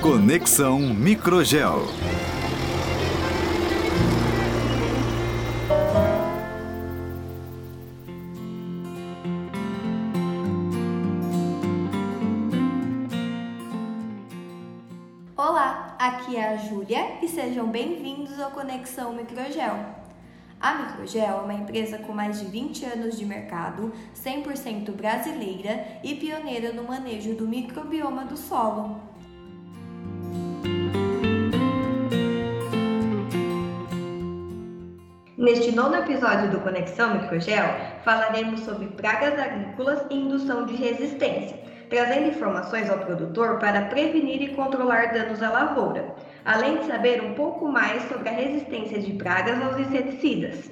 Conexão Microgel. Olá, aqui é a Júlia e sejam bem-vindos ao Conexão Microgel. A Microgel é uma empresa com mais de 20 anos de mercado, 100% brasileira e pioneira no manejo do microbioma do solo. Neste nono episódio do Conexão Microgel, falaremos sobre pragas agrícolas e indução de resistência, trazendo informações ao produtor para prevenir e controlar danos à lavoura, além de saber um pouco mais sobre a resistência de pragas aos inseticidas.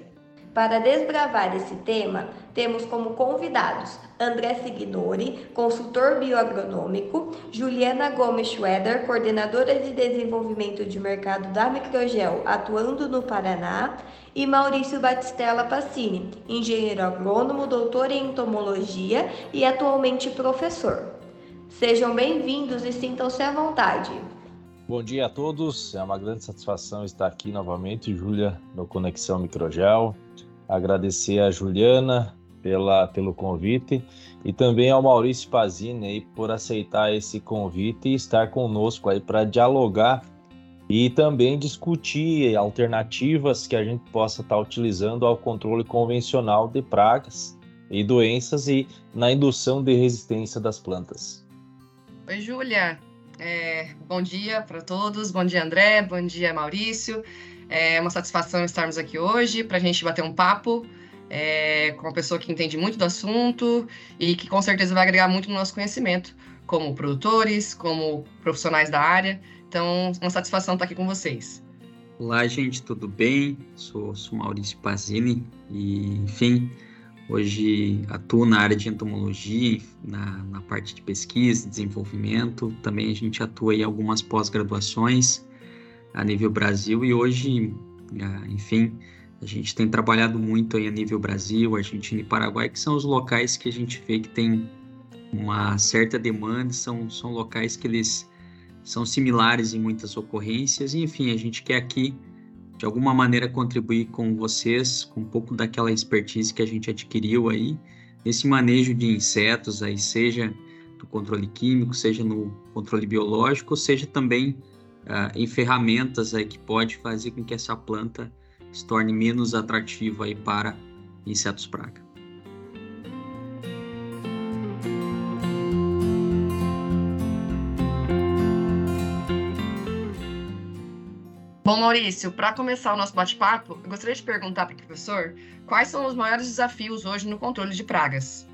Para desbravar esse tema, temos como convidados André Signori, consultor bioagronômico, Juliana Gomes Schweder, coordenadora de desenvolvimento de mercado da Microgel, atuando no Paraná, e Maurício Batistella Passini, engenheiro agrônomo, doutor em entomologia e atualmente professor. Sejam bem-vindos e sintam-se à vontade. Bom dia a todos, é uma grande satisfação estar aqui novamente, Júlia, no Conexão Microgel. Agradecer a Juliana pela, pelo convite e também ao Maurício Pazini aí por aceitar esse convite e estar conosco aí para dialogar e também discutir alternativas que a gente possa estar utilizando ao controle convencional de pragas e doenças e na indução de resistência das plantas. Oi, Júlia. É, bom dia para todos, bom dia André, bom dia Maurício. É uma satisfação estarmos aqui hoje para a gente bater um papo é, com uma pessoa que entende muito do assunto e que com certeza vai agregar muito no nosso conhecimento, como produtores, como profissionais da área. Então, uma satisfação estar aqui com vocês. Olá, gente, tudo bem? Sou, sou Maurício Pazini e, enfim, Hoje atuo na área de entomologia, na, na parte de pesquisa, desenvolvimento. Também a gente atua em algumas pós-graduações a nível Brasil e hoje, ah, enfim, a gente tem trabalhado muito aí a nível Brasil, Argentina e Paraguai, que são os locais que a gente vê que tem uma certa demanda, são, são locais que eles são similares em muitas ocorrências, e enfim, a gente quer aqui de alguma maneira contribuir com vocês, com um pouco daquela expertise que a gente adquiriu aí, nesse manejo de insetos aí, seja no controle químico, seja no controle biológico, seja também uh, em ferramentas aí que pode fazer com que essa planta se torne menos atrativa aí para insetos praga. Bom, Maurício, para começar o nosso bate-papo, eu gostaria de perguntar para o professor quais são os maiores desafios hoje no controle de pragas.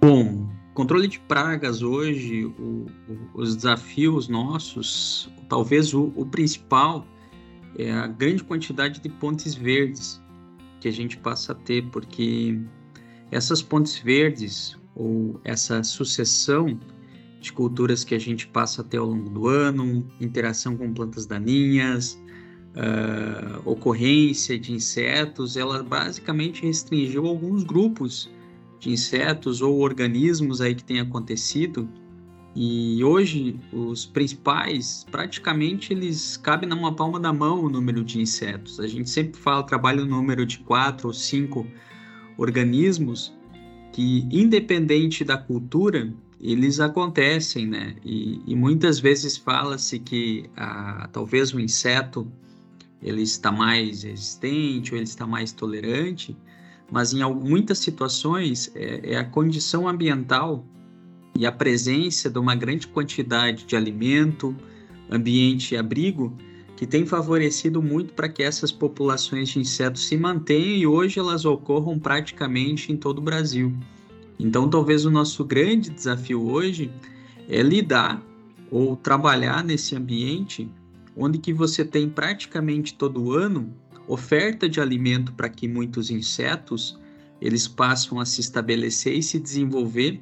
Bom, controle de pragas hoje, o, o, os desafios nossos, talvez o, o principal é a grande quantidade de pontes verdes que a gente passa a ter, porque essas pontes verdes ou essa sucessão de culturas que a gente passa até ao longo do ano, interação com plantas daninhas, uh, ocorrência de insetos, ela basicamente restringiu alguns grupos de insetos ou organismos aí que tem acontecido. E hoje os principais, praticamente eles cabem numa palma da mão o número de insetos. A gente sempre fala, trabalha o número de quatro ou cinco organismos que, independente da cultura, eles acontecem, né? E, e muitas vezes fala-se que ah, talvez o inseto ele está mais resistente ou ele está mais tolerante, mas em muitas situações é, é a condição ambiental e a presença de uma grande quantidade de alimento, ambiente e abrigo que tem favorecido muito para que essas populações de insetos se mantenham e hoje elas ocorram praticamente em todo o Brasil. Então, talvez o nosso grande desafio hoje é lidar ou trabalhar nesse ambiente onde que você tem praticamente todo ano oferta de alimento para que muitos insetos eles passam a se estabelecer e se desenvolver.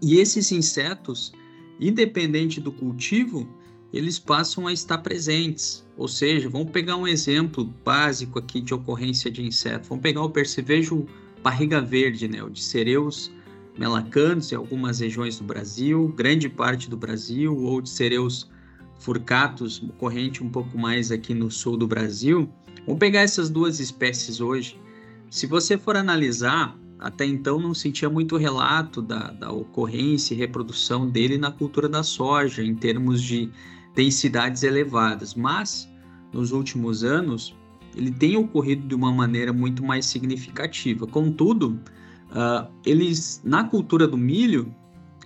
E esses insetos, independente do cultivo, eles passam a estar presentes. Ou seja, vamos pegar um exemplo básico aqui de ocorrência de inseto. Vamos pegar o percevejo barriga verde, né? O de cereus melacanthus em algumas regiões do Brasil, grande parte do Brasil, ou de cereus furcatus, corrente um pouco mais aqui no sul do Brasil. Vamos pegar essas duas espécies hoje. Se você for analisar, até então não sentia muito relato da, da ocorrência e reprodução dele na cultura da soja, em termos de densidades elevadas, mas nos últimos anos ele tem ocorrido de uma maneira muito mais significativa. Contudo, uh, eles na cultura do milho,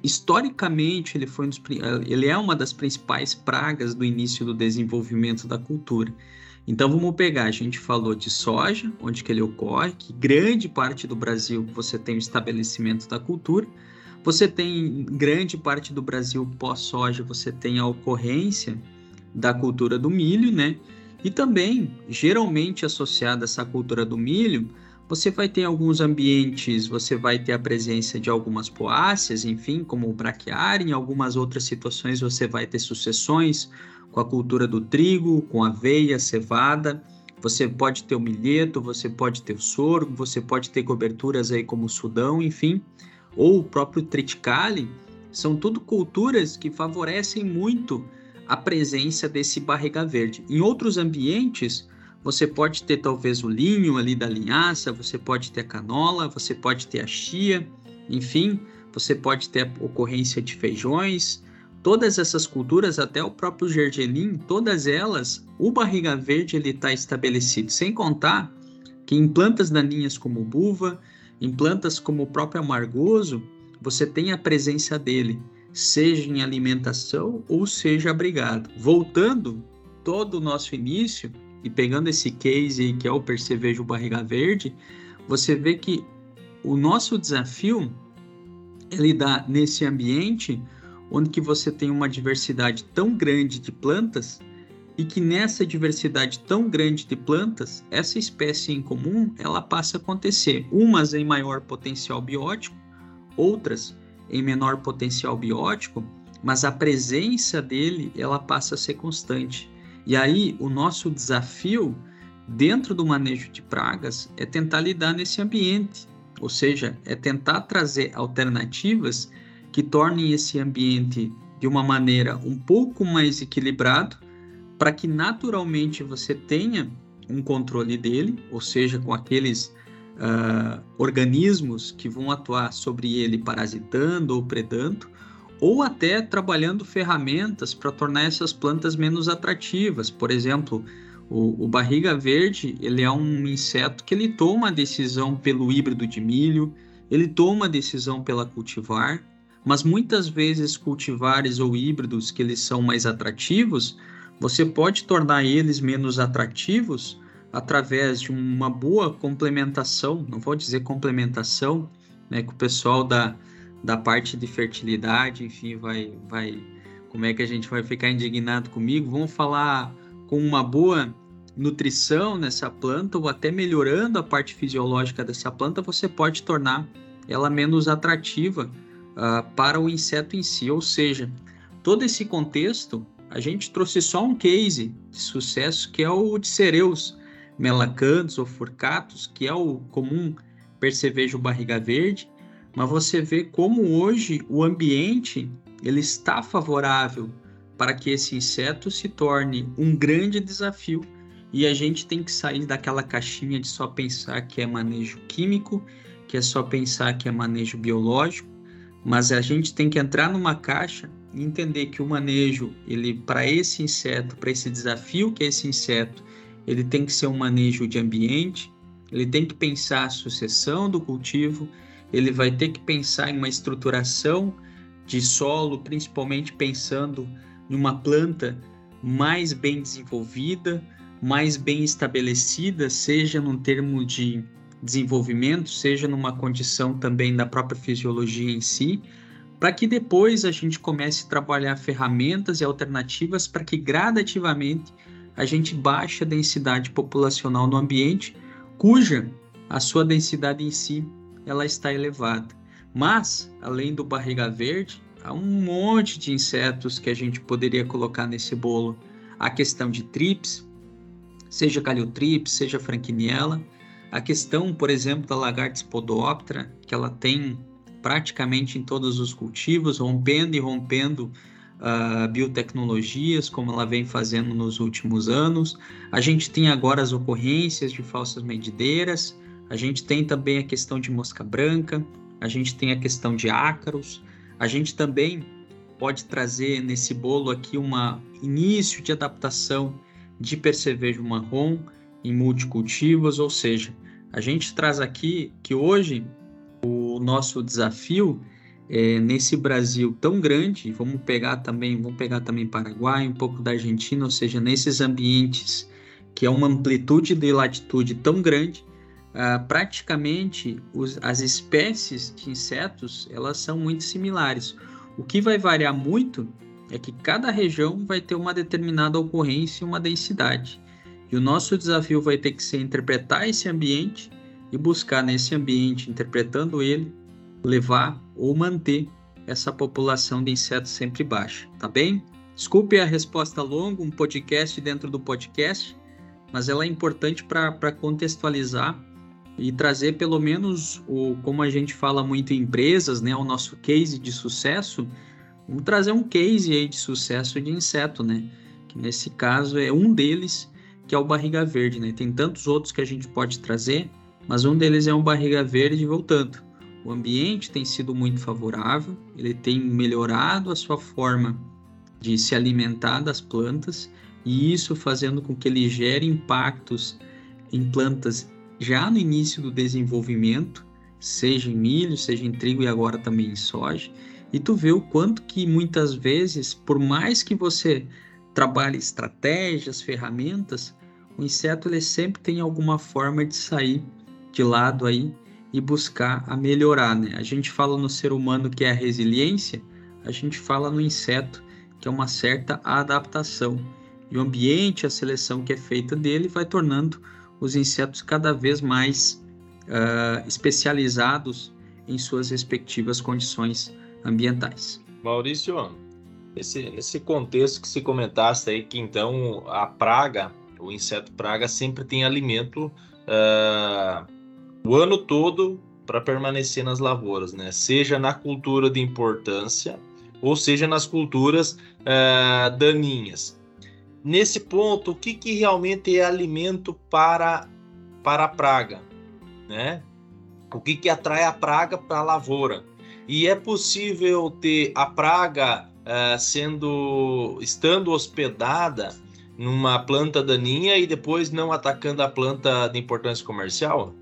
historicamente ele foi um dos, ele é uma das principais pragas do início do desenvolvimento da cultura. Então vamos pegar, a gente falou de soja, onde que ele ocorre, que grande parte do Brasil você tem o estabelecimento da cultura. Você tem grande parte do Brasil pós-soja, você tem a ocorrência da cultura do milho, né? E também, geralmente associada a essa cultura do milho, você vai ter alguns ambientes, você vai ter a presença de algumas poáceas, enfim, como o braquiária, em algumas outras situações você vai ter sucessões com a cultura do trigo, com aveia, cevada. Você pode ter o milheto, você pode ter o sorgo, você pode ter coberturas aí como o sudão, enfim, ou o próprio triticale. São tudo culturas que favorecem muito a presença desse barriga verde. Em outros ambientes, você pode ter talvez o linho ali da linhaça, você pode ter a canola, você pode ter a chia, enfim, você pode ter a ocorrência de feijões, todas essas culturas, até o próprio gergelim, todas elas, o barriga verde ele está estabelecido. Sem contar que em plantas daninhas como buva, em plantas como o próprio amargoso, você tem a presença dele, seja em alimentação ou seja abrigado. Voltando todo o nosso início e pegando esse case que é o percevejo barriga verde, você vê que o nosso desafio é lidar nesse ambiente onde que você tem uma diversidade tão grande de plantas e que nessa diversidade tão grande de plantas, essa espécie em comum, ela passa a acontecer, umas em maior potencial biótico, outras em menor potencial biótico, mas a presença dele, ela passa a ser constante. E aí, o nosso desafio dentro do manejo de pragas é tentar lidar nesse ambiente, ou seja, é tentar trazer alternativas que tornem esse ambiente de uma maneira um pouco mais equilibrado, para que naturalmente você tenha um controle dele, ou seja, com aqueles uh, organismos que vão atuar sobre ele parasitando ou predando, ou até trabalhando ferramentas para tornar essas plantas menos atrativas. Por exemplo, o, o, barriga verde ele é um inseto que ele toma a decisão pelo híbrido de milho, ele toma a decisão pela cultivar, mas muitas vezes cultivares ou híbridos que eles são mais atrativos, você pode tornar eles menos atrativos através de uma boa complementação, não vou dizer complementação, né, que o pessoal da, da parte de fertilidade, enfim, vai, vai, como é que a gente vai ficar indignado comigo? Vamos falar com uma boa nutrição nessa planta ou até melhorando a parte fisiológica dessa planta, você pode tornar ela menos atrativa uh, para o inseto em si. Ou seja, todo esse contexto, a gente trouxe só um case de sucesso que é o de cereus melacanthus ou furcatus, que é o comum percevejo barriga verde, mas você vê como hoje o ambiente ele está favorável para que esse inseto se torne um grande desafio e a gente tem que sair daquela caixinha de só pensar que é manejo químico, que é só pensar que é manejo biológico mas a gente tem que entrar numa caixa e entender que o manejo, ele para esse inseto, para esse desafio que é esse inseto, ele tem que ser um manejo de ambiente, ele tem que pensar a sucessão do cultivo, ele vai ter que pensar em uma estruturação de solo, principalmente pensando numa planta mais bem desenvolvida, mais bem estabelecida, seja no termo de desenvolvimento, seja numa condição também da própria fisiologia em si, para que depois a gente comece a trabalhar ferramentas e alternativas para que gradativamente a gente baixe a densidade populacional no ambiente, cuja a sua densidade em si ela está elevada. Mas, além do barriga verde, há um monte de insetos que a gente poderia colocar nesse bolo. A questão de trips, seja caliotrips, seja franquiniela, A questão, por exemplo, da lagarta spodoptera, que ela tem praticamente em todos os cultivos, rompendo e rompendo uh, biotecnologias, como ela vem fazendo nos últimos anos. A gente tem agora as ocorrências de falsas medideiras, a gente tem também a questão de mosca branca, a gente tem a questão de ácaros, a gente também pode trazer nesse bolo aqui um início de adaptação de percevejo marrom em multicultivos, ou seja, a gente traz aqui que hoje o nosso desafio é, nesse Brasil tão grande, vamos pegar também, vamos pegar também Paraguai, um pouco da Argentina, ou seja, nesses ambientes que é uma amplitude de latitude tão grande, ah, praticamente os, as espécies de insetos elas são muito similares. O que vai variar muito é que cada região vai ter uma determinada ocorrência e uma densidade. E o nosso desafio vai ter que ser interpretar esse ambiente e buscar nesse ambiente, interpretando ele, levar ou manter essa população de insetos sempre baixa, tá bem? Desculpe a resposta longa, um podcast dentro do podcast, mas ela é importante para contextualizar e trazer pelo menos o como a gente fala muito em empresas, né, o nosso case de sucesso, vamos trazer um case aí de sucesso de inseto, né? Que nesse caso é um deles que é o barriga verde, né? Tem tantos outros que a gente pode trazer, mas um deles é um barriga verde voltando. O ambiente tem sido muito favorável, ele tem melhorado a sua forma de se alimentar das plantas e isso fazendo com que ele gere impactos em plantas já no início do desenvolvimento, seja em milho, seja em trigo e agora também em soja. E tu vê o quanto que muitas vezes, por mais que você trabalhe estratégias, ferramentas, o inseto ele sempre tem alguma forma de sair de lado aí e buscar a melhorar, né? A gente fala no ser humano que é a resiliência, a gente fala no inseto que é uma certa adaptação. E o ambiente, a seleção que é feita dele vai tornando os insetos cada vez mais uh, especializados em suas respectivas condições ambientais. Maurício, esse, esse contexto que se comentasse aí, que então a praga, o inseto praga sempre tem alimento uh, o ano todo para permanecer nas lavouras, né? Seja na cultura de importância ou seja nas culturas uh, daninhas. Nesse ponto, o que, que realmente é alimento para, para a praga, né? O que, que atrai a praga para a lavoura? E é possível ter a praga uh, sendo estando hospedada numa planta daninha e depois não atacando a planta de importância comercial?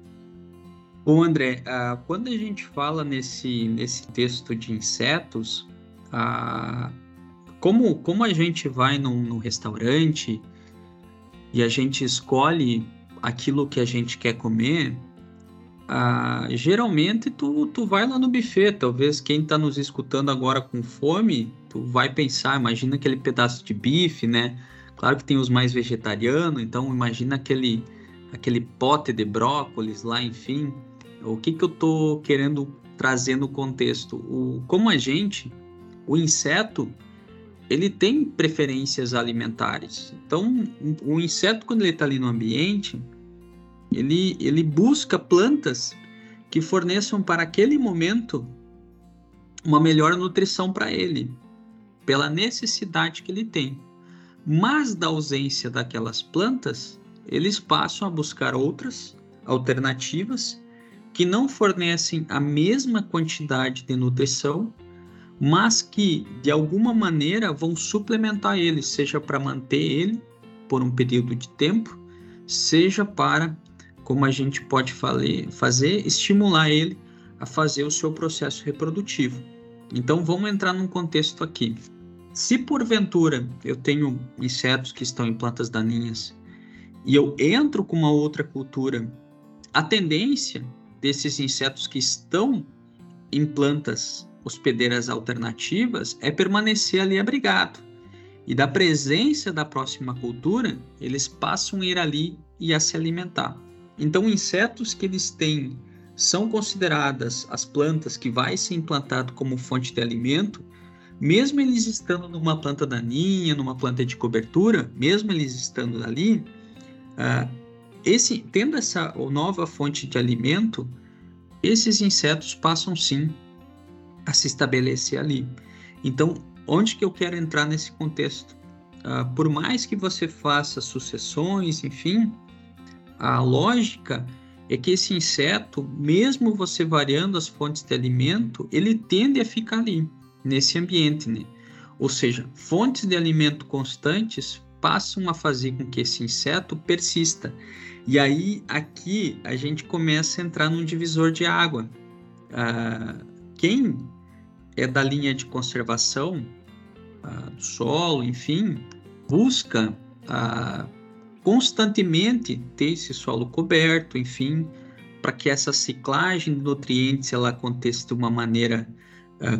Bom, André, uh, quando a gente fala nesse, nesse texto de insetos, uh, como, como a gente vai num, num, restaurante e a gente escolhe aquilo que a gente quer comer, uh, geralmente tu, tu vai lá no buffet. Talvez quem está nos escutando agora com fome, tu vai pensar, imagina aquele pedaço de bife, né? Claro que tem os mais vegetarianos, então imagina aquele, aquele pote de brócolis lá, enfim o que, que eu estou querendo trazer no contexto? O, como a gente, o inseto, ele tem preferências alimentares. Então, o inseto, quando ele está ali no ambiente, ele, ele busca plantas que forneçam para aquele momento uma melhor nutrição para ele, pela necessidade que ele tem. Mas da ausência daquelas plantas, eles passam a buscar outras alternativas que não fornecem a mesma quantidade de nutrição, mas que de alguma maneira vão suplementar ele, seja para manter ele por um período de tempo, seja para, como a gente pode fazer, estimular ele a fazer o seu processo reprodutivo. Então vamos entrar num contexto aqui. Se porventura eu tenho insetos que estão em plantas daninhas e eu entro com uma outra cultura, a tendência desses insetos que estão em plantas hospedeiras alternativas é permanecer ali abrigado. E da presença da próxima cultura, eles passam a ir ali e a se alimentar. Então, insetos que eles têm são consideradas as plantas que vai ser implantado como fonte de alimento, mesmo eles estando numa planta daninha, numa planta de cobertura, mesmo eles estando ali, uh, esse, tendo essa nova fonte de alimento, esses insetos passam sim a se estabelecer ali. Então, onde que eu quero entrar nesse contexto? Uh, por mais que você faça sucessões, enfim, a lógica é que esse inseto, mesmo você variando as fontes de alimento, ele tende a ficar ali, nesse ambiente, né? Ou seja, fontes de alimento constantes passam a fazer com que esse inseto persista. E aí, aqui, a gente começa a entrar num divisor de água. Uh, quem é da linha de conservação uh, do solo, enfim, busca uh, constantemente ter esse solo coberto, enfim, para que essa ciclagem de nutrientes ela aconteça de uma maneira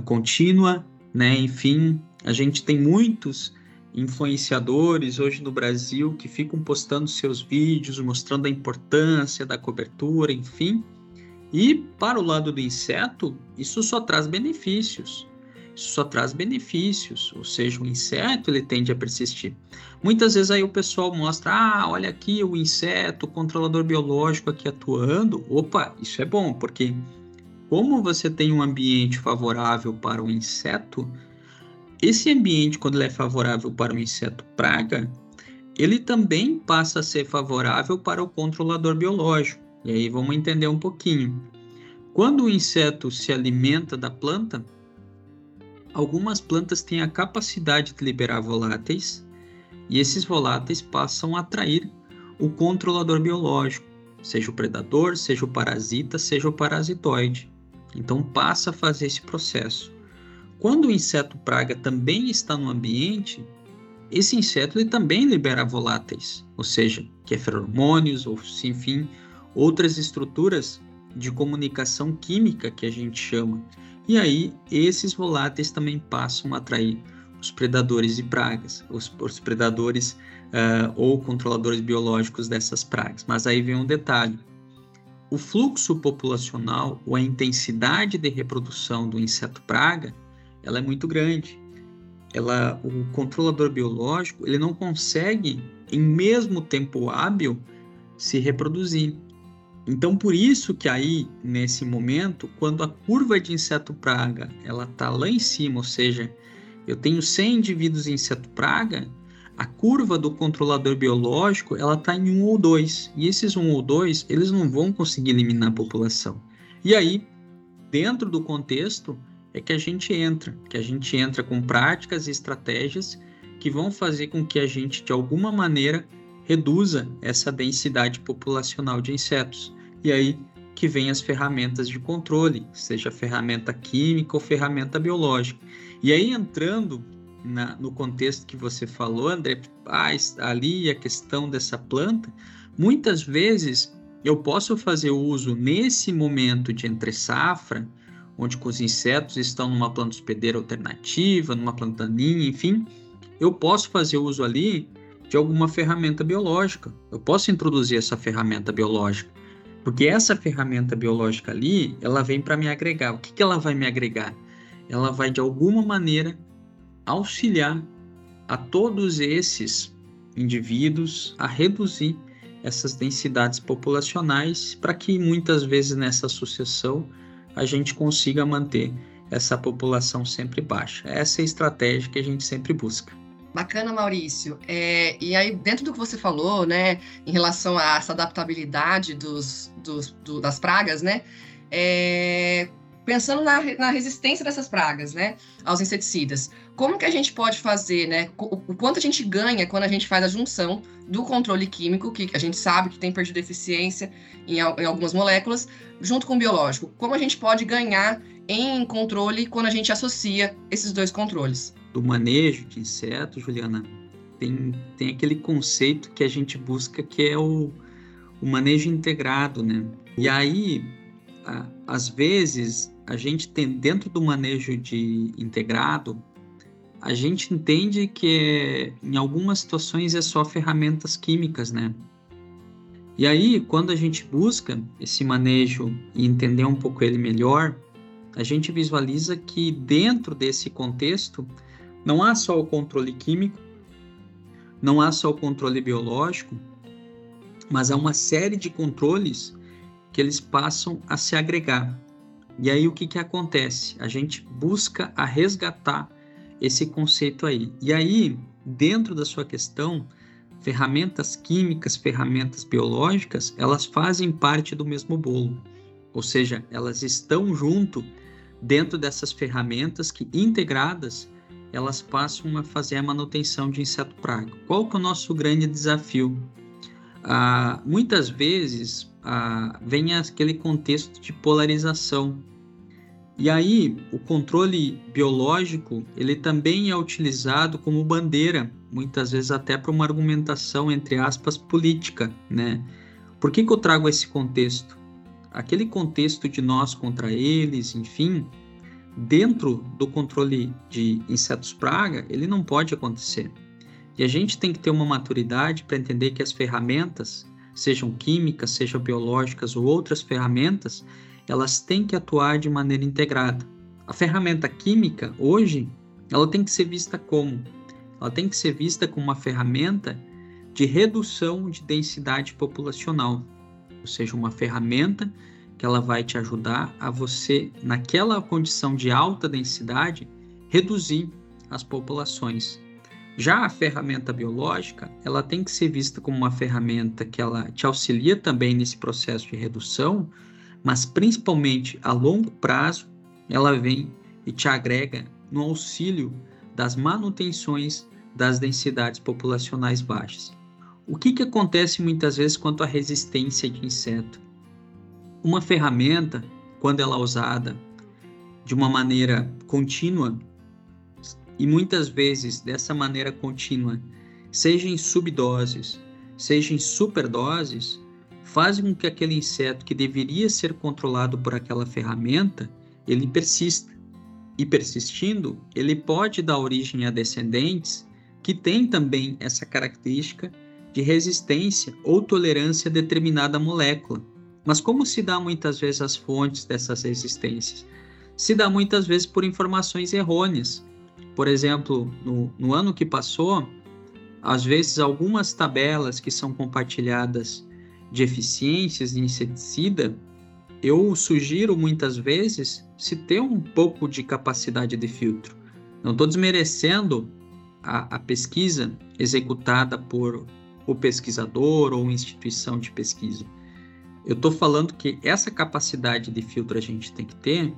contínua, né? Enfim, a gente tem muitos influenciadores hoje no Brasil que ficam postando seus vídeos, mostrando a importância da cobertura, enfim. E para o lado do inseto, isso só traz benefícios. Isso só traz benefícios, ou seja, o inseto ele tende a persistir. Muitas vezes aí o pessoal mostra, ah, olha aqui o inseto, o controlador biológico aqui atuando. Opa, isso é bom, porque como você tem um ambiente favorável para o inseto, esse ambiente, quando ele é favorável para o inseto praga, ele também passa a ser favorável para o controlador biológico. E aí vamos entender um pouquinho. Quando o inseto se alimenta da planta, algumas plantas têm a capacidade de liberar voláteis e esses voláteis passam a atrair o controlador biológico, seja o predador, seja o parasita, seja o parasitoide. Então passa a fazer esse processo. Quando o inseto praga também está no ambiente, esse inseto ele também libera voláteis, ou seja, que é feromônios ou enfim, outras estruturas de comunicação química que a gente chama. E aí esses voláteis também passam a atrair os predadores e pragas, os, os predadores uh, ou controladores biológicos dessas pragas. Mas aí vem um detalhe: o fluxo populacional ou a intensidade de reprodução do inseto praga ela é muito grande. Ela, o controlador biológico, ele não consegue, em mesmo tempo hábil, se reproduzir. Então, por isso que aí, nesse momento, quando a curva de inseto praga ela está lá em cima, ou seja, eu tenho 100 indivíduos em inseto praga, a curva do controlador biológico ela está em 1 ou 2. E esses 1 ou 2, eles não vão conseguir eliminar a população. E aí, dentro do contexto, é que a gente entra, que a gente entra com práticas e estratégias que vão fazer com que a gente, de alguma maneira, reduza essa densidade populacional de insetos. E aí que vem as ferramentas de controle, seja ferramenta química ou ferramenta biológica. E aí entrando na, no contexto que você falou, André, ah, ali a questão dessa planta, muitas vezes eu posso fazer uso nesse momento de entre safra, onde os insetos estão numa planta hospedeira alternativa, numa planta daninha, enfim, eu posso fazer uso ali de alguma ferramenta biológica. Eu posso introduzir essa ferramenta biológica, porque essa ferramenta biológica ali, ela vem para me agregar. O que, que ela vai me agregar? Ela vai de alguma maneira auxiliar a todos esses indivíduos a reduzir essas densidades populacionais para que muitas vezes nessa sucessão a gente consiga manter essa população sempre baixa. Essa é a estratégia que a gente sempre busca. Bacana, Maurício. É, e aí, dentro do que você falou, né, em relação a essa adaptabilidade dos, dos do, das pragas, né, é, pensando na, na, resistência dessas pragas, né, aos inseticidas, como que a gente pode fazer, né, o, o, quanto a gente ganha quando a gente faz a junção do controle químico, que a gente sabe que tem perdido eficiência em, em algumas moléculas, junto com o biológico. Como a gente pode ganhar em controle quando a gente associa esses dois controles? Do manejo de insetos, Juliana, tem, tem aquele conceito que a gente busca que é o, o manejo integrado, né? E aí, a, às vezes, a gente tem dentro do manejo de integrado, a gente entende que em algumas situações é só ferramentas químicas, né? E aí, quando a gente busca esse manejo e entender um pouco ele melhor, a gente visualiza que dentro desse contexto não há só o controle químico, não há só o controle biológico, mas há uma série de controles que eles passam a se agregar. E aí o que, que acontece? A gente busca a resgatar esse conceito aí. E aí, dentro da sua questão, ferramentas químicas, ferramentas biológicas, elas fazem parte do mesmo bolo. Ou seja, elas estão junto dentro dessas ferramentas que integradas elas passam a fazer a manutenção de inseto praga. Qual que é o nosso grande desafio? Ah, muitas vezes ah, vem aquele contexto de polarização. E aí o controle biológico ele também é utilizado como bandeira, muitas vezes até para uma argumentação entre aspas política, né? Por que, que eu trago esse contexto? Aquele contexto de nós contra eles, enfim, dentro do controle de insetos praga, ele não pode acontecer. E a gente tem que ter uma maturidade para entender que as ferramentas, sejam químicas, sejam biológicas ou outras ferramentas, elas têm que atuar de maneira integrada. A ferramenta química, hoje, ela tem que ser vista como? Ela tem que ser vista como uma ferramenta de redução de densidade populacional, ou seja, uma ferramenta que ela vai te ajudar a você, naquela condição de alta densidade, reduzir as populações. Já a ferramenta biológica, ela tem que ser vista como uma ferramenta que ela te auxilia também nesse processo de redução, mas principalmente a longo prazo, ela vem e te agrega no auxílio das manutenções das densidades populacionais baixas. O que, que acontece muitas vezes quanto à resistência de inseto? Uma ferramenta, quando ela é usada de uma maneira contínua, e muitas vezes dessa maneira contínua, seja em subdoses, seja em superdoses, fazem com que aquele inseto que deveria ser controlado por aquela ferramenta, ele persista. E persistindo, ele pode dar origem a descendentes que têm também essa característica de resistência ou tolerância a determinada molécula. Mas como se dá muitas vezes as fontes dessas resistências? Se dá muitas vezes por informações errôneas. Por exemplo, no, no ano que passou, às vezes algumas tabelas que são compartilhadas de eficiências de inseticida, eu sugiro muitas vezes se ter um pouco de capacidade de filtro. Não estou desmerecendo a, a pesquisa executada por o pesquisador ou instituição de pesquisa eu estou falando que essa capacidade de filtro a gente tem que ter,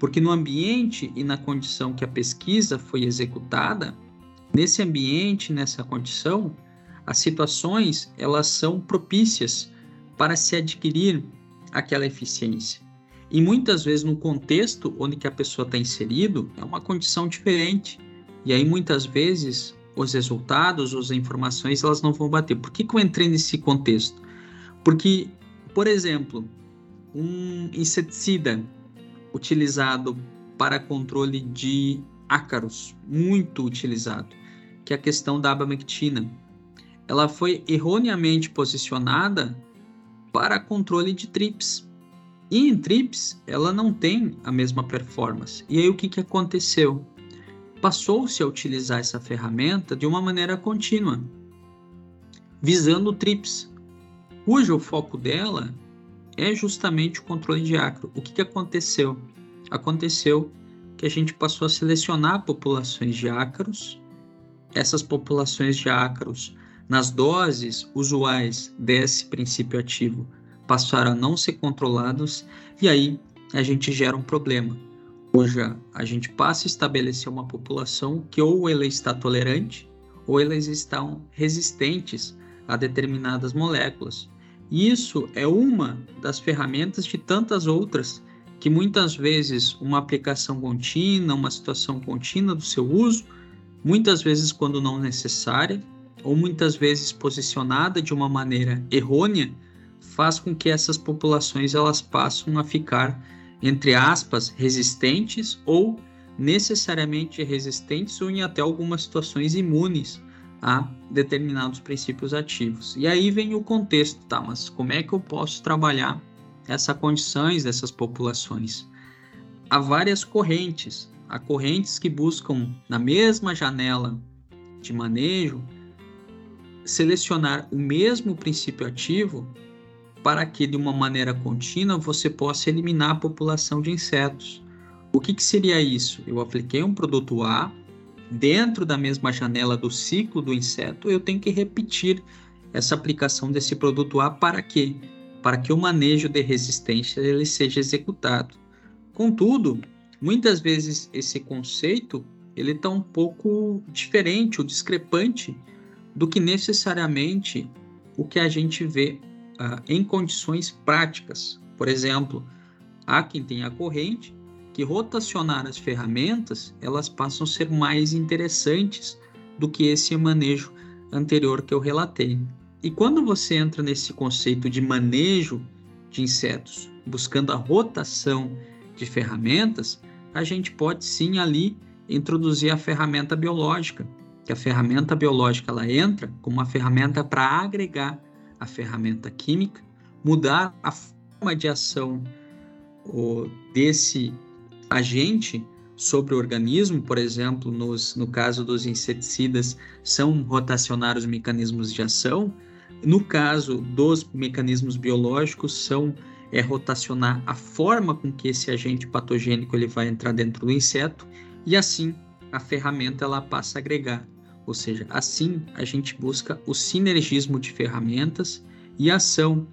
porque no ambiente e na condição que a pesquisa foi executada, nesse ambiente, nessa condição, as situações elas são propícias para se adquirir aquela eficiência. E muitas vezes no contexto onde que a pessoa está inserido é uma condição diferente. E aí muitas vezes os resultados, as informações, elas não vão bater. Por que, que eu entrei nesse contexto? Porque por exemplo, um inseticida utilizado para controle de ácaros, muito utilizado, que é a questão da abamectina. Ela foi erroneamente posicionada para controle de trips. E em trips, ela não tem a mesma performance. E aí o que, que aconteceu? Passou-se a utilizar essa ferramenta de uma maneira contínua, visando trips, cujo foco dela é justamente o controle de ácaro. O que, que aconteceu? Aconteceu que a gente passou a selecionar populações de ácaros. Essas populações de ácaros, nas doses usuais desse princípio ativo, passaram a não ser controlados e aí a gente gera um problema. Hoje a gente passa a estabelecer uma população que ou ela está tolerante ou elas estão resistentes a determinadas moléculas. Isso é uma das ferramentas de tantas outras que muitas vezes uma aplicação contínua, uma situação contínua do seu uso, muitas vezes quando não necessária, ou muitas vezes posicionada de uma maneira errônea, faz com que essas populações elas passem a ficar entre aspas resistentes ou necessariamente resistentes ou em até algumas situações imunes a determinados princípios ativos. E aí vem o contexto, tá? Mas como é que eu posso trabalhar essas condições dessas populações? Há várias correntes. Há correntes que buscam na mesma janela de manejo selecionar o mesmo princípio ativo para que, de uma maneira contínua, você possa eliminar a população de insetos. O que, que seria isso? Eu apliquei um produto A, dentro da mesma janela do ciclo do inseto, eu tenho que repetir essa aplicação desse produto A para quê? Para que o manejo de resistência ele seja executado. Contudo, muitas vezes esse conceito ele está um pouco diferente ou discrepante do que necessariamente o que a gente vê uh, em condições práticas. Por exemplo, há quem tem a corrente que rotacionar as ferramentas elas passam a ser mais interessantes do que esse manejo anterior que eu relatei. E quando você entra nesse conceito de manejo de insetos, buscando a rotação de ferramentas, a gente pode sim ali introduzir a ferramenta biológica, que a ferramenta biológica ela entra como uma ferramenta para agregar a ferramenta química, mudar a forma de ação desse agente sobre o organismo, por exemplo, nos, no caso dos inseticidas, são rotacionar os mecanismos de ação. No caso dos mecanismos biológicos, são é rotacionar a forma com que esse agente patogênico ele vai entrar dentro do inseto e assim a ferramenta ela passa a agregar. Ou seja, assim a gente busca o sinergismo de ferramentas e ação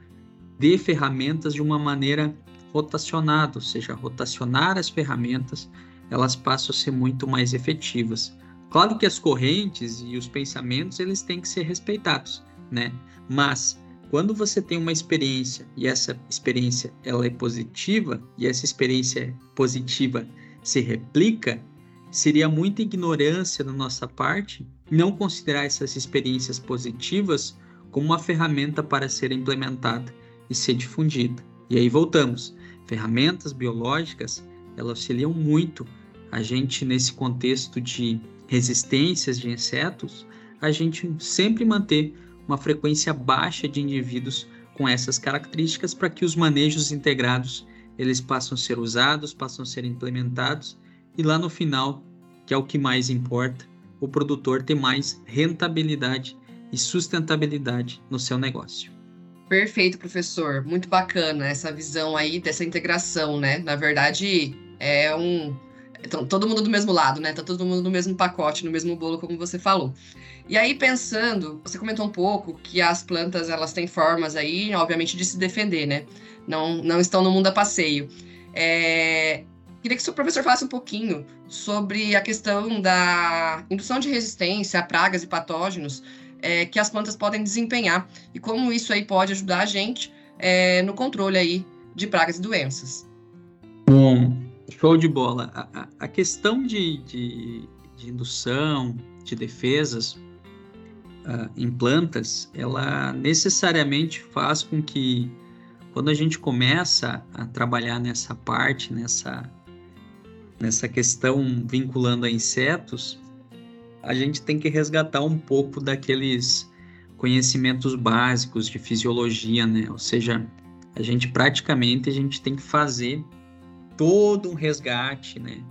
de ferramentas de uma maneira rotacionada, ou seja, rotacionar as ferramentas, elas passam a ser muito mais efetivas. Claro que as correntes e os pensamentos eles têm que ser respeitados, né? Mas quando você tem uma experiência e essa experiência ela é positiva e essa experiência positiva se replica, seria muita ignorância da nossa parte não considerar essas experiências positivas como uma ferramenta para ser implementada e ser difundida. E aí voltamos. Ferramentas biológicas, elas auxiliam muito a gente nesse contexto de resistências de insetos, a gente sempre manter uma frequência baixa de indivíduos com essas características para que os manejos integrados eles passam a ser usados, passam a ser implementados e lá no final, que é o que mais importa, o produtor ter mais rentabilidade e sustentabilidade no seu negócio. Perfeito, professor. Muito bacana essa visão aí dessa integração, né? Na verdade, é um então, todo mundo do mesmo lado, né? Tá todo mundo no mesmo pacote, no mesmo bolo, como você falou. E aí, pensando, você comentou um pouco que as plantas, elas têm formas aí, obviamente, de se defender, né? Não, não estão no mundo a passeio. É... Queria que o professor falasse um pouquinho sobre a questão da indução de resistência a pragas e patógenos é, que as plantas podem desempenhar e como isso aí pode ajudar a gente é, no controle aí de pragas e doenças. Bom, Show de bola. A, a questão de, de, de, indução, de defesas uh, em plantas, ela necessariamente faz com que, quando a gente começa a trabalhar nessa parte, nessa, nessa questão vinculando a insetos, a gente tem que resgatar um pouco daqueles conhecimentos básicos de fisiologia, né? Ou seja, a gente praticamente a gente tem que fazer todo um resgate né,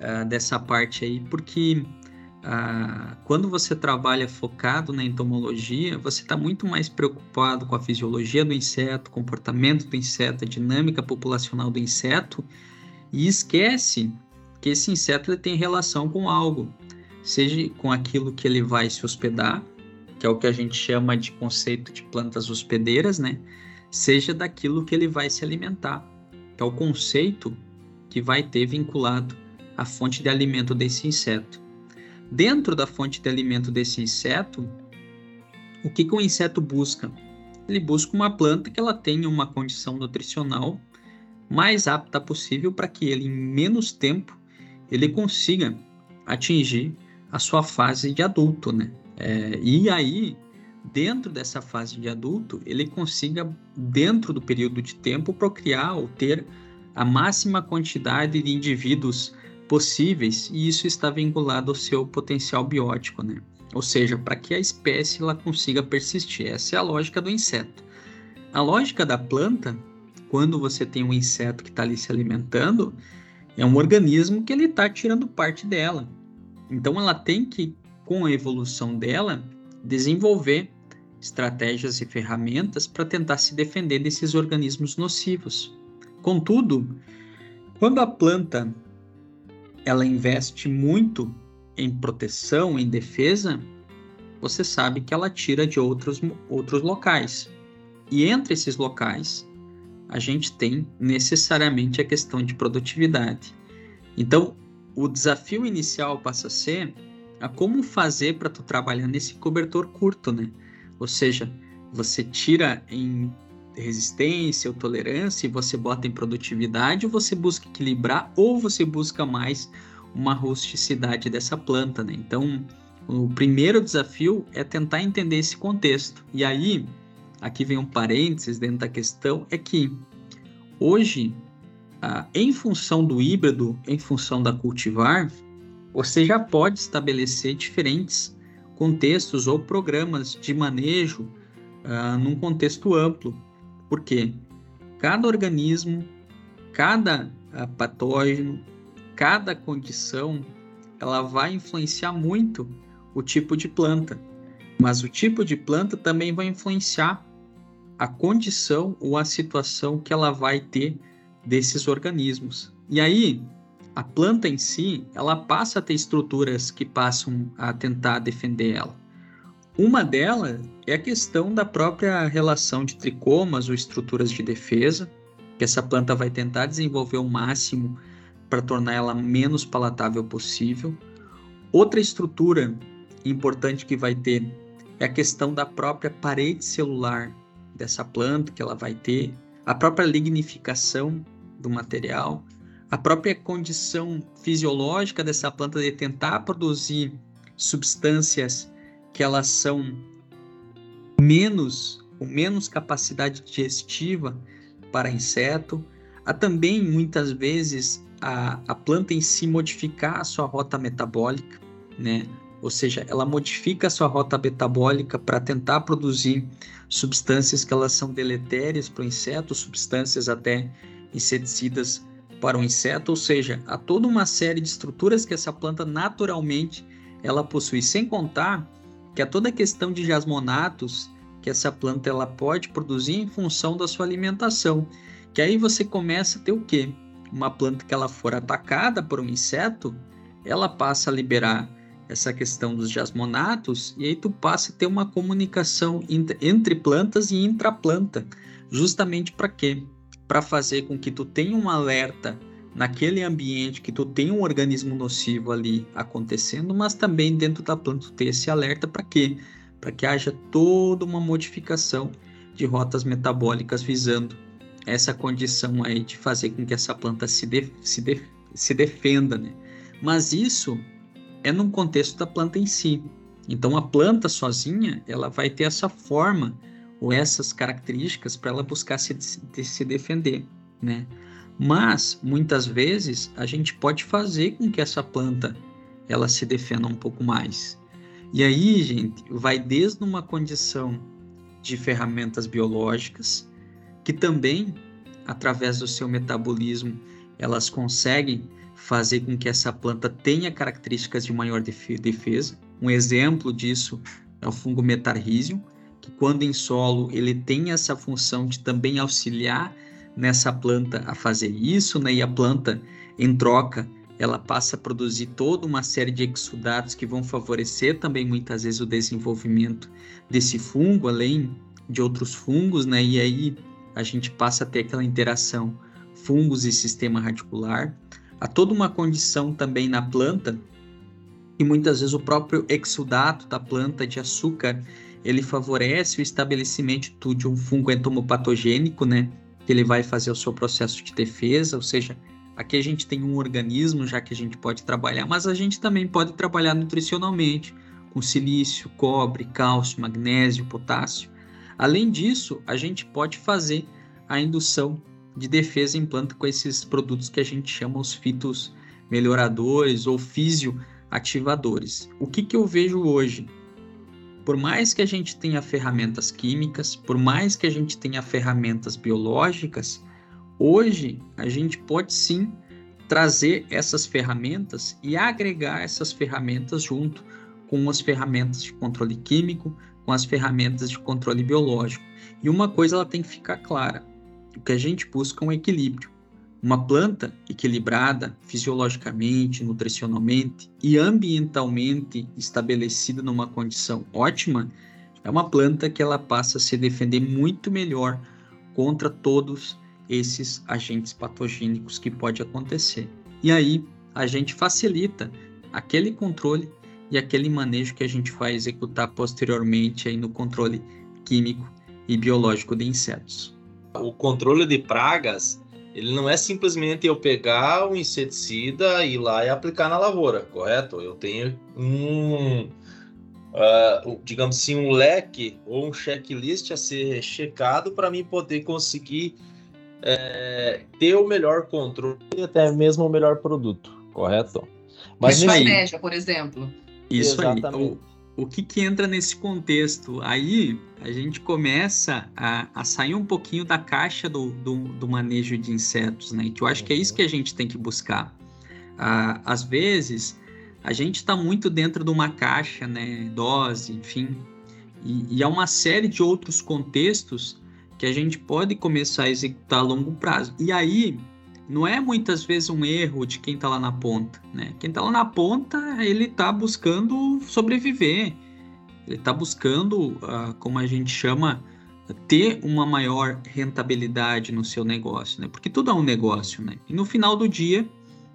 uh, dessa parte aí, porque uh, quando você trabalha focado na entomologia, você está muito mais preocupado com a fisiologia do inseto, comportamento do inseto, a dinâmica populacional do inseto, e esquece que esse inseto tem relação com algo, seja com aquilo que ele vai se hospedar, que é o que a gente chama de conceito de plantas hospedeiras, né? Seja daquilo que ele vai se alimentar que é o conceito que vai ter vinculado a fonte de alimento desse inseto. Dentro da fonte de alimento desse inseto, o que, que o inseto busca? Ele busca uma planta que ela tenha uma condição nutricional mais apta possível para que ele, em menos tempo, ele consiga atingir a sua fase de adulto, né? É, e aí, dentro dessa fase de adulto, ele consiga, dentro do período de tempo, procriar ou ter a máxima quantidade de indivíduos possíveis, e isso está vinculado ao seu potencial biótico, né? Ou seja, para que a espécie ela consiga persistir. Essa é a lógica do inseto. A lógica da planta, quando você tem um inseto que está ali se alimentando, é um organismo que ele está tirando parte dela. Então ela tem que, com a evolução dela, desenvolver estratégias e ferramentas para tentar se defender desses organismos nocivos. Contudo, quando a planta ela investe muito em proteção, em defesa, você sabe que ela tira de outros, outros locais. E entre esses locais, a gente tem necessariamente a questão de produtividade. Então, o desafio inicial passa a ser a como fazer para tu trabalhar nesse cobertor curto, né? Ou seja, você tira em resistência ou tolerância e você bota em produtividade, ou você busca equilibrar, ou você busca mais uma rusticidade dessa planta, né? Então, o primeiro desafio é tentar entender esse contexto. E aí, aqui vem um parênteses dentro da questão, é que hoje, ah, em função do híbrido, em função da cultivar, você já pode estabelecer diferentes contextos ou programas de manejo ah, num contexto amplo. Porque cada organismo, cada ah, patógeno, cada condição, ela vai influenciar muito o tipo de planta. Mas o tipo de planta também vai influenciar a condição ou a situação que ela vai ter desses organismos. E aí, a planta em si, ela passa a ter estruturas que passam a tentar defender ela. Uma delas é a questão da própria relação de tricomas ou estruturas de defesa, que essa planta vai tentar desenvolver o máximo para tornar ela menos palatável possível. Outra estrutura importante que vai ter é a questão da própria parede celular dessa planta que ela vai ter, a própria lignificação do material, a própria condição fisiológica dessa planta de tentar produzir substâncias que elas são menos com menos capacidade digestiva para inseto, há também muitas vezes a, a planta em si modificar a sua rota metabólica, né? Ou seja, ela modifica a sua rota metabólica para tentar produzir substâncias que elas são deletérias para o inseto, substâncias até inseticidas para o inseto, ou seja, há toda uma série de estruturas que essa planta naturalmente ela possui, sem contar que há toda a questão de jasmonatos que essa planta ela pode produzir em função da sua alimentação, que aí você começa a ter o quê? Uma planta que ela for atacada por um inseto, ela passa a liberar essa questão dos jasmonatos, e aí tu passa a ter uma comunicação entre plantas e intraplanta, justamente para quê? Para fazer com que tu tenha um alerta naquele ambiente que tu tem um organismo nocivo ali acontecendo, mas também dentro da planta tu ter esse alerta para quê? Para que haja toda uma modificação de rotas metabólicas visando essa condição aí de fazer com que essa planta se, de, se, de, se defenda, né? Mas isso é num contexto da planta em si. Então a planta sozinha, ela vai ter essa forma ou essas características para ela buscar se, se defender, né? Mas muitas vezes a gente pode fazer com que essa planta ela se defenda um pouco mais. E aí, gente, vai desde uma condição de ferramentas biológicas que também através do seu metabolismo elas conseguem fazer com que essa planta tenha características de maior defesa. Um exemplo disso é o fungo Metarrhizium, que quando em solo ele tem essa função de também auxiliar nessa planta a fazer isso, né? E a planta em troca ela passa a produzir toda uma série de exudatos que vão favorecer também muitas vezes o desenvolvimento desse fungo, além de outros fungos, né? E aí a gente passa a ter aquela interação fungos e sistema radicular. Há toda uma condição também na planta e muitas vezes o próprio exudato da planta de açúcar ele favorece o estabelecimento de um fungo entomopatogênico, né? Que ele vai fazer o seu processo de defesa, ou seja, aqui a gente tem um organismo já que a gente pode trabalhar, mas a gente também pode trabalhar nutricionalmente com silício, cobre, cálcio, magnésio, potássio. Além disso, a gente pode fazer a indução de defesa em planta com esses produtos que a gente chama os fitos melhoradores ou fisioativadores. O que, que eu vejo hoje? Por mais que a gente tenha ferramentas químicas, por mais que a gente tenha ferramentas biológicas, hoje a gente pode sim trazer essas ferramentas e agregar essas ferramentas junto com as ferramentas de controle químico, com as ferramentas de controle biológico. E uma coisa ela tem que ficar clara: o que a gente busca é um equilíbrio. Uma planta equilibrada fisiologicamente, nutricionalmente e ambientalmente estabelecida numa condição ótima é uma planta que ela passa a se defender muito melhor contra todos esses agentes patogênicos que pode acontecer. E aí a gente facilita aquele controle e aquele manejo que a gente vai executar posteriormente aí no controle químico e biológico de insetos. O controle de pragas ele não é simplesmente eu pegar um inseticida e ir lá e aplicar na lavoura, correto? Eu tenho um, uh, digamos assim, um leque ou um checklist a ser checado para mim poder conseguir é, ter o melhor controle e até mesmo o melhor produto, correto? Mas estratégia, por exemplo. Isso Exatamente. aí. O, que, que entra nesse contexto? Aí a gente começa a, a sair um pouquinho da caixa do, do, do, manejo de insetos, né? Que eu acho que é isso que a gente tem que buscar. Ah, às vezes a gente está muito dentro de uma caixa, né? Dose, enfim. E, e há uma série de outros contextos que a gente pode começar a executar a longo prazo. E aí, não é muitas vezes um erro de quem está lá na ponta, né? Quem está lá na ponta, ele está buscando sobreviver, ele está buscando, uh, como a gente chama, ter uma maior rentabilidade no seu negócio, né? Porque tudo é um negócio, né? E no final do dia,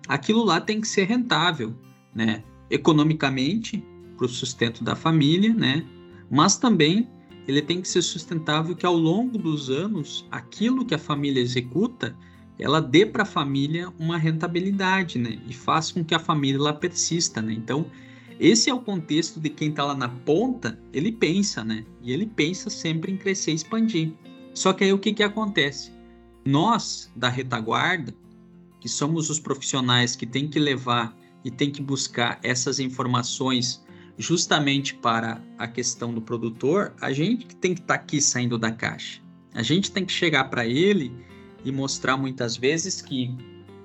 aquilo lá tem que ser rentável, né? Economicamente, para o sustento da família, né? Mas também ele tem que ser sustentável que ao longo dos anos, aquilo que a família executa, ela dê para a família uma rentabilidade, né? E faça com que a família lá persista, né? Então, esse é o contexto de quem está lá na ponta, ele pensa, né? E ele pensa sempre em crescer e expandir. Só que aí o que, que acontece? Nós, da retaguarda, que somos os profissionais que tem que levar e tem que buscar essas informações justamente para a questão do produtor, a gente tem que estar tá aqui saindo da caixa. A gente tem que chegar para ele e mostrar muitas vezes que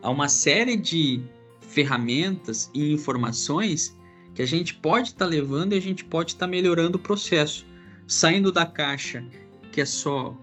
há uma série de ferramentas e informações que a gente pode estar tá levando e a gente pode estar tá melhorando o processo, saindo da caixa que é só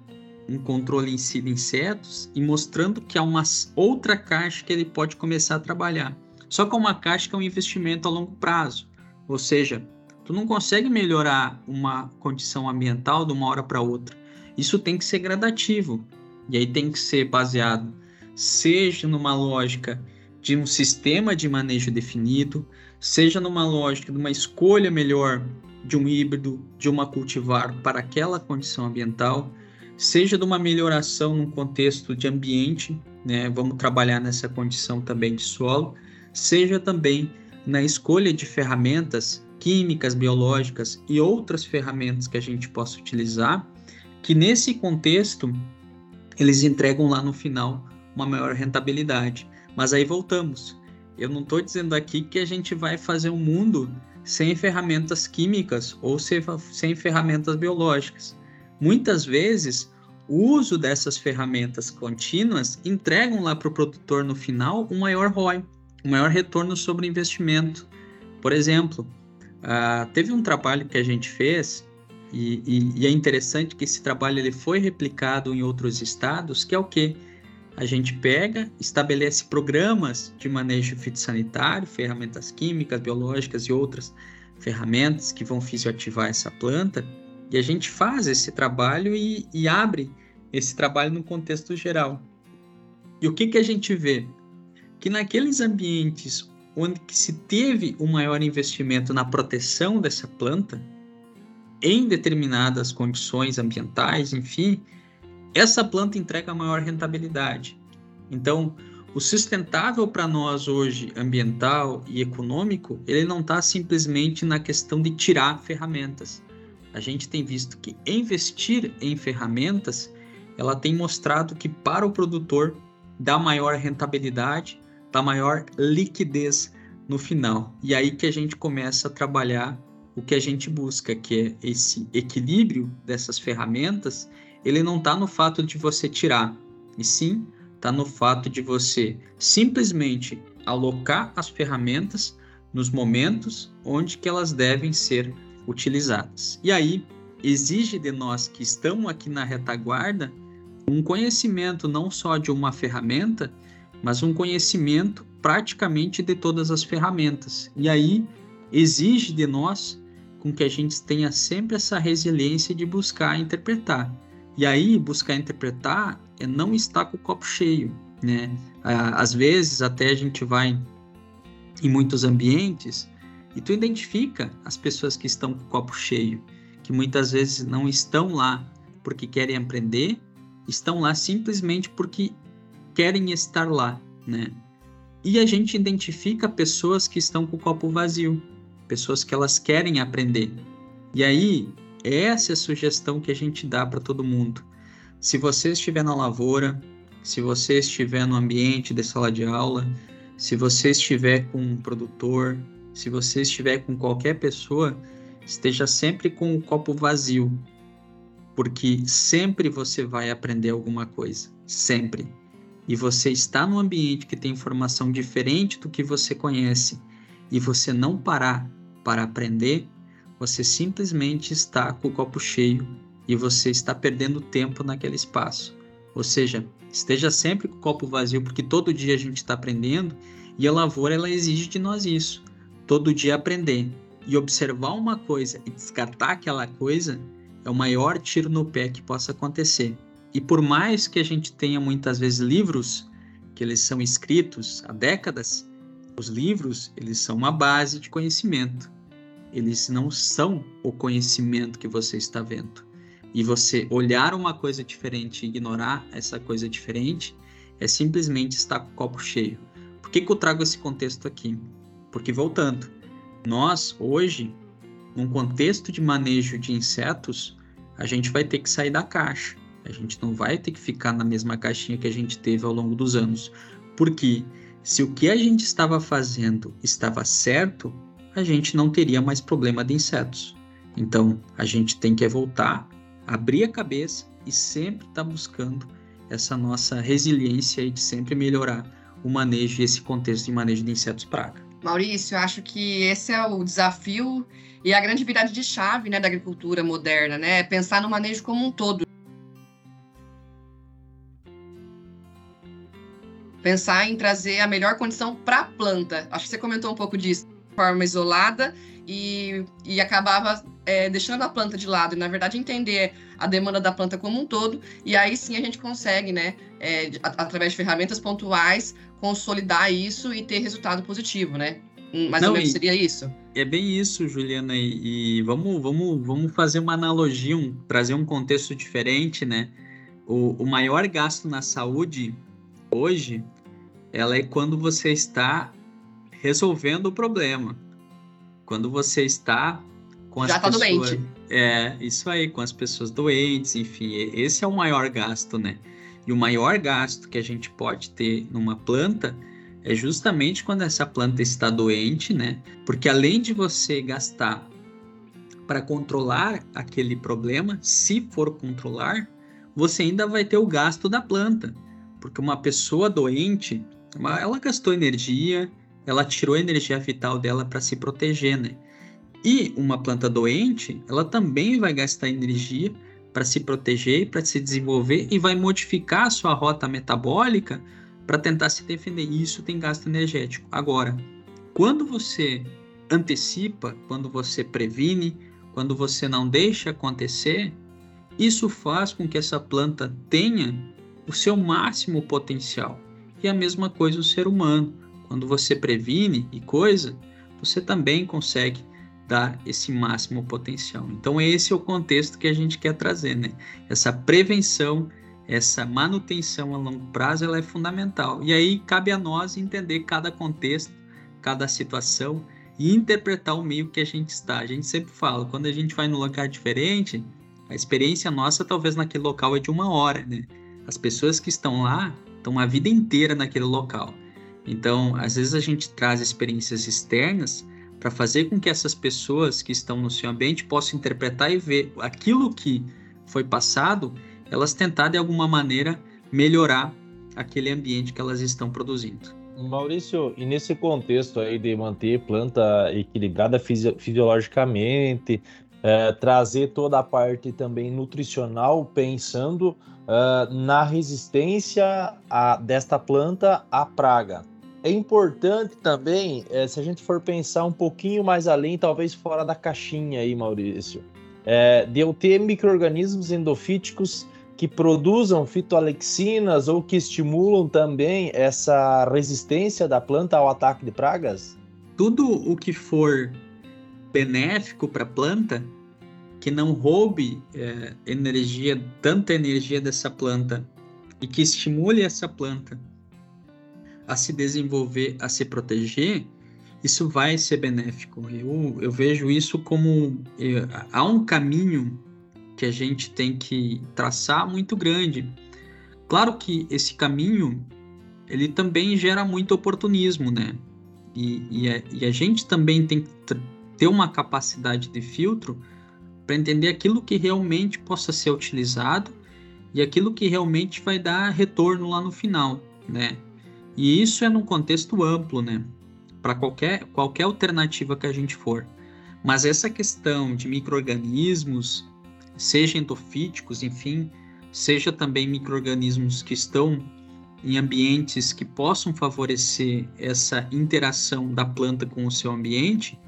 um controle em si de insetos e mostrando que há uma outra caixa que ele pode começar a trabalhar. Só que uma caixa que é um investimento a longo prazo. Ou seja, tu não consegue melhorar uma condição ambiental de uma hora para outra. Isso tem que ser gradativo. E aí tem que ser baseado seja numa lógica de um sistema de manejo definido, seja numa lógica de uma escolha melhor de um híbrido, de uma cultivar para aquela condição ambiental, seja de uma melhoração num contexto de ambiente, né? Vamos trabalhar nessa condição também de solo, seja também na escolha de ferramentas químicas, biológicas e outras ferramentas que a gente possa utilizar, que nesse contexto eles entregam lá no final uma maior rentabilidade. Mas aí voltamos. Eu não estou dizendo aqui que a gente vai fazer um mundo sem ferramentas químicas ou sem ferramentas biológicas. Muitas vezes, o uso dessas ferramentas contínuas entregam lá para o produtor no final um maior ROI, um maior retorno sobre investimento. Por exemplo, uh, teve um trabalho que a gente fez e, e, e, é interessante que esse trabalho ele foi replicado em outros estados, que é o que a gente pega, estabelece programas de manejo fitossanitário, ferramentas químicas, biológicas e outras ferramentas que vão fisioativar essa planta, e a gente faz esse trabalho e, e abre esse trabalho no contexto geral. E o que, que a gente vê? que naqueles ambientes onde se teve um maior investimento na proteção dessa planta, em determinadas condições ambientais, enfim, essa planta entrega maior rentabilidade. Então, o sustentável para nós hoje, ambiental e econômico, ele não está simplesmente na questão de tirar ferramentas. A gente tem visto que investir em ferramentas, ela tem mostrado que para o produtor dá maior rentabilidade, da maior liquidez no final. E aí que a gente começa a trabalhar o que a gente busca, que é esse equilíbrio dessas ferramentas. Ele não está no fato de você tirar, e sim está no fato de você simplesmente alocar as ferramentas nos momentos onde que elas devem ser utilizadas. E aí exige de nós que estamos aqui na retaguarda um conhecimento não só de uma ferramenta, mas um conhecimento praticamente de todas as ferramentas. E aí exige de nós com que a gente tenha sempre essa resiliência de buscar interpretar. E aí buscar interpretar é não estar com o copo cheio, né? Às vezes até a gente vai em muitos ambientes e tu identifica as pessoas que estão com o copo cheio, que muitas vezes não estão lá porque querem aprender, estão lá simplesmente porque querem estar lá, né? E a gente identifica pessoas que estão com o copo vazio, pessoas que elas querem aprender. E aí, essa é a sugestão que a gente dá para todo mundo. Se você estiver na lavoura, se você estiver no ambiente de sala de aula, se você estiver com um produtor, se você estiver com qualquer pessoa, esteja sempre com o copo vazio, porque sempre você vai aprender alguma coisa, sempre. E você está num ambiente que tem informação diferente do que você conhece, e você não parar para aprender, você simplesmente está com o copo cheio e você está perdendo tempo naquele espaço. Ou seja, esteja sempre com o copo vazio, porque todo dia a gente está aprendendo e a lavoura ela exige de nós isso. Todo dia aprender e observar uma coisa e descartar aquela coisa é o maior tiro no pé que possa acontecer. E por mais que a gente tenha muitas vezes livros que eles são escritos há décadas, os livros eles são uma base de conhecimento. Eles não são o conhecimento que você está vendo e você olhar uma coisa diferente e ignorar essa coisa diferente, é simplesmente estar com o copo cheio. Por que, que eu trago esse contexto aqui? Porque, voltando, nós, hoje, num contexto de manejo de insetos, a gente vai ter que sair da caixa. A gente não vai ter que ficar na mesma caixinha que a gente teve ao longo dos anos. Porque se o que a gente estava fazendo estava certo, a gente não teria mais problema de insetos. Então, a gente tem que voltar abrir a cabeça e sempre estar tá buscando essa nossa resiliência e de sempre melhorar o manejo e esse contexto de manejo de insetos praga. Maurício, eu acho que esse é o desafio e a grande virada de chave né, da agricultura moderna, né? Pensar no manejo como um todo. Pensar em trazer a melhor condição para a planta. Acho que você comentou um pouco disso forma isolada e, e acabava é, deixando a planta de lado e, na verdade, entender a demanda da planta como um todo. E aí sim a gente consegue, né, é, através de ferramentas pontuais, consolidar isso e ter resultado positivo, né? Mais Não, ou menos seria isso? É bem isso, Juliana. E, e, vamos, vamos, vamos fazer uma analogia, um, trazer um contexto diferente, né? O, o maior gasto na saúde hoje, ela é quando você está resolvendo o problema quando você está com as Já tá pessoas. doente. É, isso aí, com as pessoas doentes, enfim, esse é o maior gasto, né? E o maior gasto que a gente pode ter numa planta é justamente quando essa planta está doente, né? Porque além de você gastar para controlar aquele problema, se for controlar, você ainda vai ter o gasto da planta. Porque uma pessoa doente, ela gastou energia, ela tirou a energia vital dela para se proteger, né? E uma planta doente, ela também vai gastar energia para se proteger, para se desenvolver e vai modificar a sua rota metabólica para tentar se defender. Isso tem gasto energético. Agora, quando você antecipa, quando você previne, quando você não deixa acontecer, isso faz com que essa planta tenha o seu máximo potencial. E a mesma coisa o ser humano. Quando você previne e coisa, você também consegue dar esse máximo potencial. Então esse é o contexto que a gente quer trazer, né? Essa prevenção, essa manutenção a longo prazo, ela é fundamental. E aí cabe a nós entender cada contexto, cada situação e interpretar o meio que a gente está. A gente sempre fala, quando a gente vai num lugar diferente, a experiência nossa talvez naquele local é de uma hora, né? As pessoas que estão lá estão a vida inteira naquele local. Então, às vezes a gente traz experiências externas para fazer com que essas pessoas que estão no seu ambiente possam interpretar e ver aquilo que foi passado, elas tentar de alguma maneira melhorar aquele ambiente que elas estão produzindo. Maurício, e nesse contexto aí de manter planta equilibrada fisi fisiologicamente, é, trazer toda a parte também nutricional, pensando uh, na resistência a, desta planta à praga. É importante também, é, se a gente for pensar um pouquinho mais além, talvez fora da caixinha aí, Maurício, é, de eu ter micro-organismos endofíticos que produzam fitoalexinas ou que estimulam também essa resistência da planta ao ataque de pragas? Tudo o que for benéfico para a planta, que não roube é, energia, tanta energia dessa planta e que estimule essa planta a se desenvolver, a se proteger, isso vai ser benéfico. Eu, eu vejo isso como eu, há um caminho que a gente tem que traçar muito grande. Claro que esse caminho ele também gera muito oportunismo, né? E, e, a, e a gente também tem que ter uma capacidade de filtro para entender aquilo que realmente possa ser utilizado e aquilo que realmente vai dar retorno lá no final, né? E isso é num contexto amplo, né? Para qualquer, qualquer alternativa que a gente for. Mas essa questão de micro-organismos, seja endofíticos, enfim, seja também micro-organismos que estão em ambientes que possam favorecer essa interação da planta com o seu ambiente,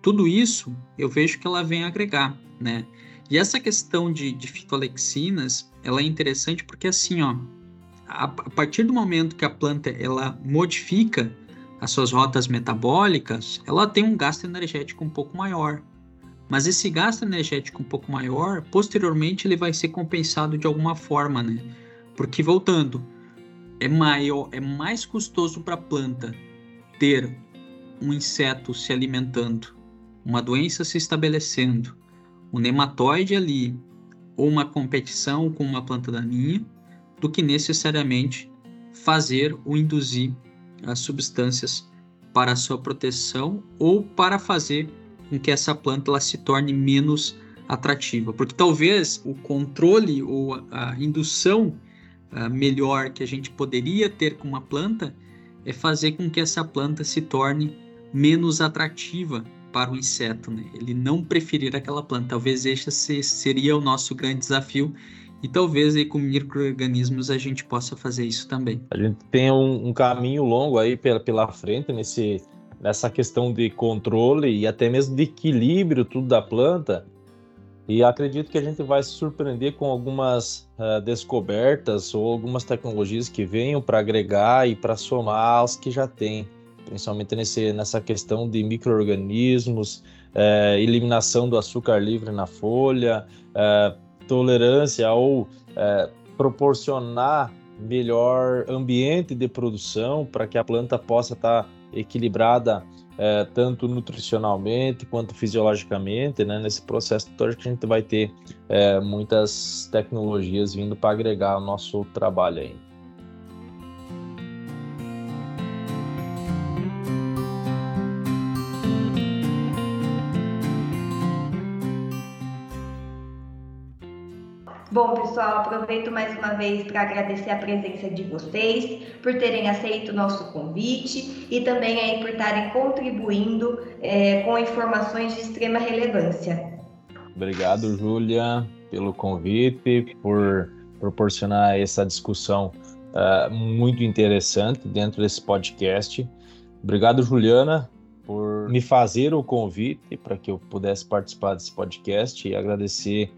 tudo isso eu vejo que ela vem agregar, né? E essa questão de, de fitoalexinas, ela é interessante porque assim, ó, a, partir do momento que a planta ela modifica as suas rotas metabólicas, ela tem um gasto energético um pouco maior. Mas esse gasto energético um pouco maior, posteriormente ele vai ser compensado de alguma forma, né? Porque voltando, é maior, é mais custoso para a planta ter um inseto se alimentando, uma doença se estabelecendo, um nematóide ali, ou uma competição com uma planta daninha, do que necessariamente fazer ou induzir as substâncias para sua proteção ou para fazer com que essa planta ela se torne menos atrativa. Porque talvez o controle ou a indução melhor que a gente poderia ter com uma planta é fazer com que essa planta se torne menos atrativa para o inseto, né? Ele não preferir aquela planta. Talvez esse seria o nosso grande desafio e talvez aí com micro-organismos a gente possa fazer isso também. A gente tem um, um caminho longo aí pela, pela frente nesse, nessa questão de controle e até mesmo de equilíbrio tudo da planta. E acredito que a gente vai se surpreender com algumas uh, descobertas ou algumas tecnologias que venham para agregar e para somar aos que já tem, principalmente nesse, nessa questão de micro-organismos, uh, eliminação do açúcar livre na folha, uh, tolerância ou é, proporcionar melhor ambiente de produção para que a planta possa estar tá equilibrada é, tanto nutricionalmente quanto fisiologicamente, né? Nesse processo todo a gente vai ter é, muitas tecnologias vindo para agregar o nosso trabalho aí. Pessoal, aproveito mais uma vez para agradecer a presença de vocês, por terem aceito o nosso convite e também aí por estarem contribuindo é, com informações de extrema relevância. Obrigado, Júlia, pelo convite, por proporcionar essa discussão uh, muito interessante dentro desse podcast. Obrigado, Juliana, por me fazer o convite para que eu pudesse participar desse podcast e agradecer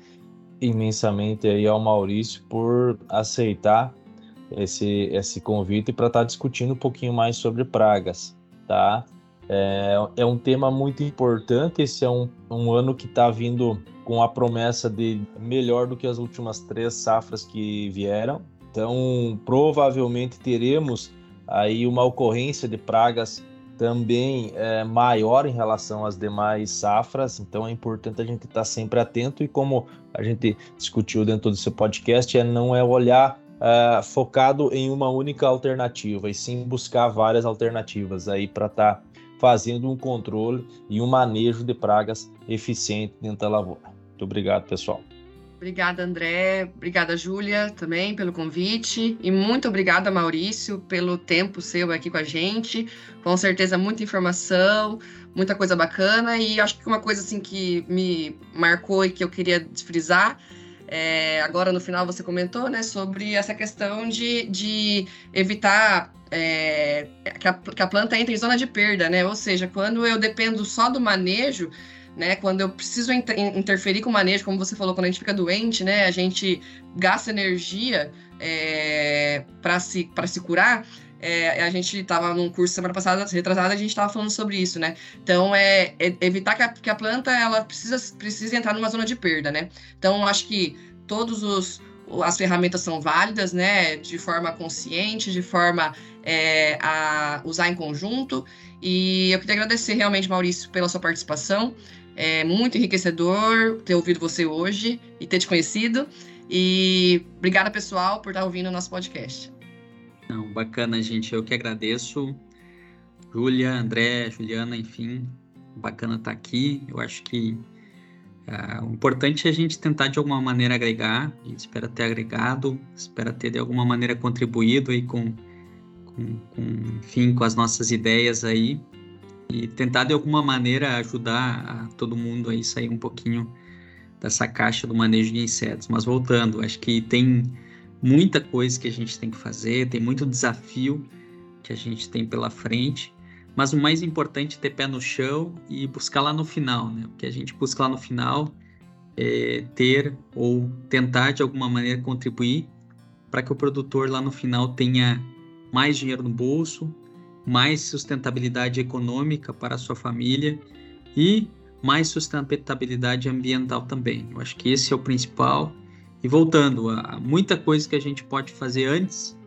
imensamente aí ao Maurício por aceitar esse, esse convite para estar tá discutindo um pouquinho mais sobre pragas, tá? É, é um tema muito importante. Esse é um, um ano que está vindo com a promessa de melhor do que as últimas três safras que vieram. Então, provavelmente teremos aí uma ocorrência de pragas também é maior em relação às demais safras, então é importante a gente estar sempre atento e como a gente discutiu dentro seu podcast, é não é olhar uh, focado em uma única alternativa, e sim buscar várias alternativas aí para estar tá fazendo um controle e um manejo de pragas eficiente dentro da lavoura. Muito obrigado, pessoal. Obrigada, André. Obrigada, Júlia, também pelo convite. E muito obrigada, Maurício, pelo tempo seu aqui com a gente. Com certeza, muita informação, muita coisa bacana. E acho que uma coisa assim que me marcou e que eu queria frisar. É, agora no final você comentou né, sobre essa questão de, de evitar é, que, a, que a planta entre em zona de perda, né? Ou seja, quando eu dependo só do manejo, né? Quando eu preciso inter interferir com o manejo, como você falou, quando a gente fica doente, né? A gente gasta energia é, para se, se curar. É, a gente estava num curso semana passada, retrasada, a gente estava falando sobre isso, né? Então, é, é evitar que a, que a, planta ela precisa, precisa entrar numa zona de perda, né? Então, acho que todos os as ferramentas são válidas, né? De forma consciente, de forma é, a usar em conjunto. E eu queria agradecer realmente, Maurício, pela sua participação. É muito enriquecedor ter ouvido você hoje e ter te conhecido. E obrigada, pessoal, por estar ouvindo o nosso podcast. Não, bacana, gente. Eu que agradeço. Júlia, André, Juliana, enfim, bacana estar aqui. Eu acho que uh, o importante é a gente tentar de alguma maneira agregar. A gente espera ter agregado, espera ter de alguma maneira contribuído aí com, com, com enfim, com as nossas ideias aí e tentar de alguma maneira ajudar todo mundo aí sair um pouquinho dessa caixa do manejo de insetos. Mas voltando, acho que tem muita coisa que a gente tem que fazer, tem muito desafio que a gente tem pela frente, mas o mais importante é ter pé no chão e buscar lá no final, né? O que a gente busca lá no final é ter ou tentar de alguma maneira contribuir para que o produtor lá no final tenha mais dinheiro no bolso, mais sustentabilidade econômica para a sua família e mais sustentabilidade ambiental também. Eu acho que esse é o principal. E voltando, há muita coisa que a gente pode fazer antes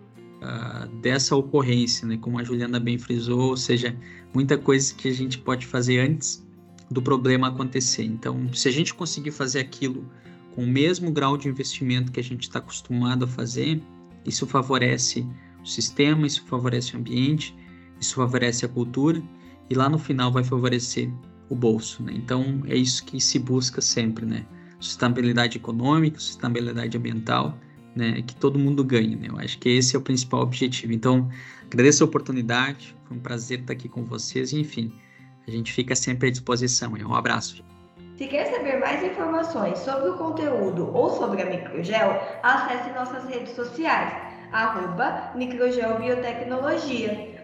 uh, dessa ocorrência, né? como a Juliana bem frisou, ou seja, muita coisa que a gente pode fazer antes do problema acontecer. Então, se a gente conseguir fazer aquilo com o mesmo grau de investimento que a gente está acostumado a fazer, isso favorece o sistema, isso favorece o ambiente isso favorece a cultura e lá no final vai favorecer o bolso, né? Então é isso que se busca sempre, né? Sustentabilidade econômica, sustentabilidade ambiental, né? Que todo mundo ganhe, né? Eu acho que esse é o principal objetivo. Então agradeço a oportunidade, foi um prazer estar aqui com vocês enfim, a gente fica sempre à disposição. Um abraço. Se quer saber mais informações sobre o conteúdo ou sobre a Microgel, acesse nossas redes sociais, arroba.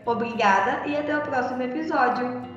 Obrigada e até o próximo episódio.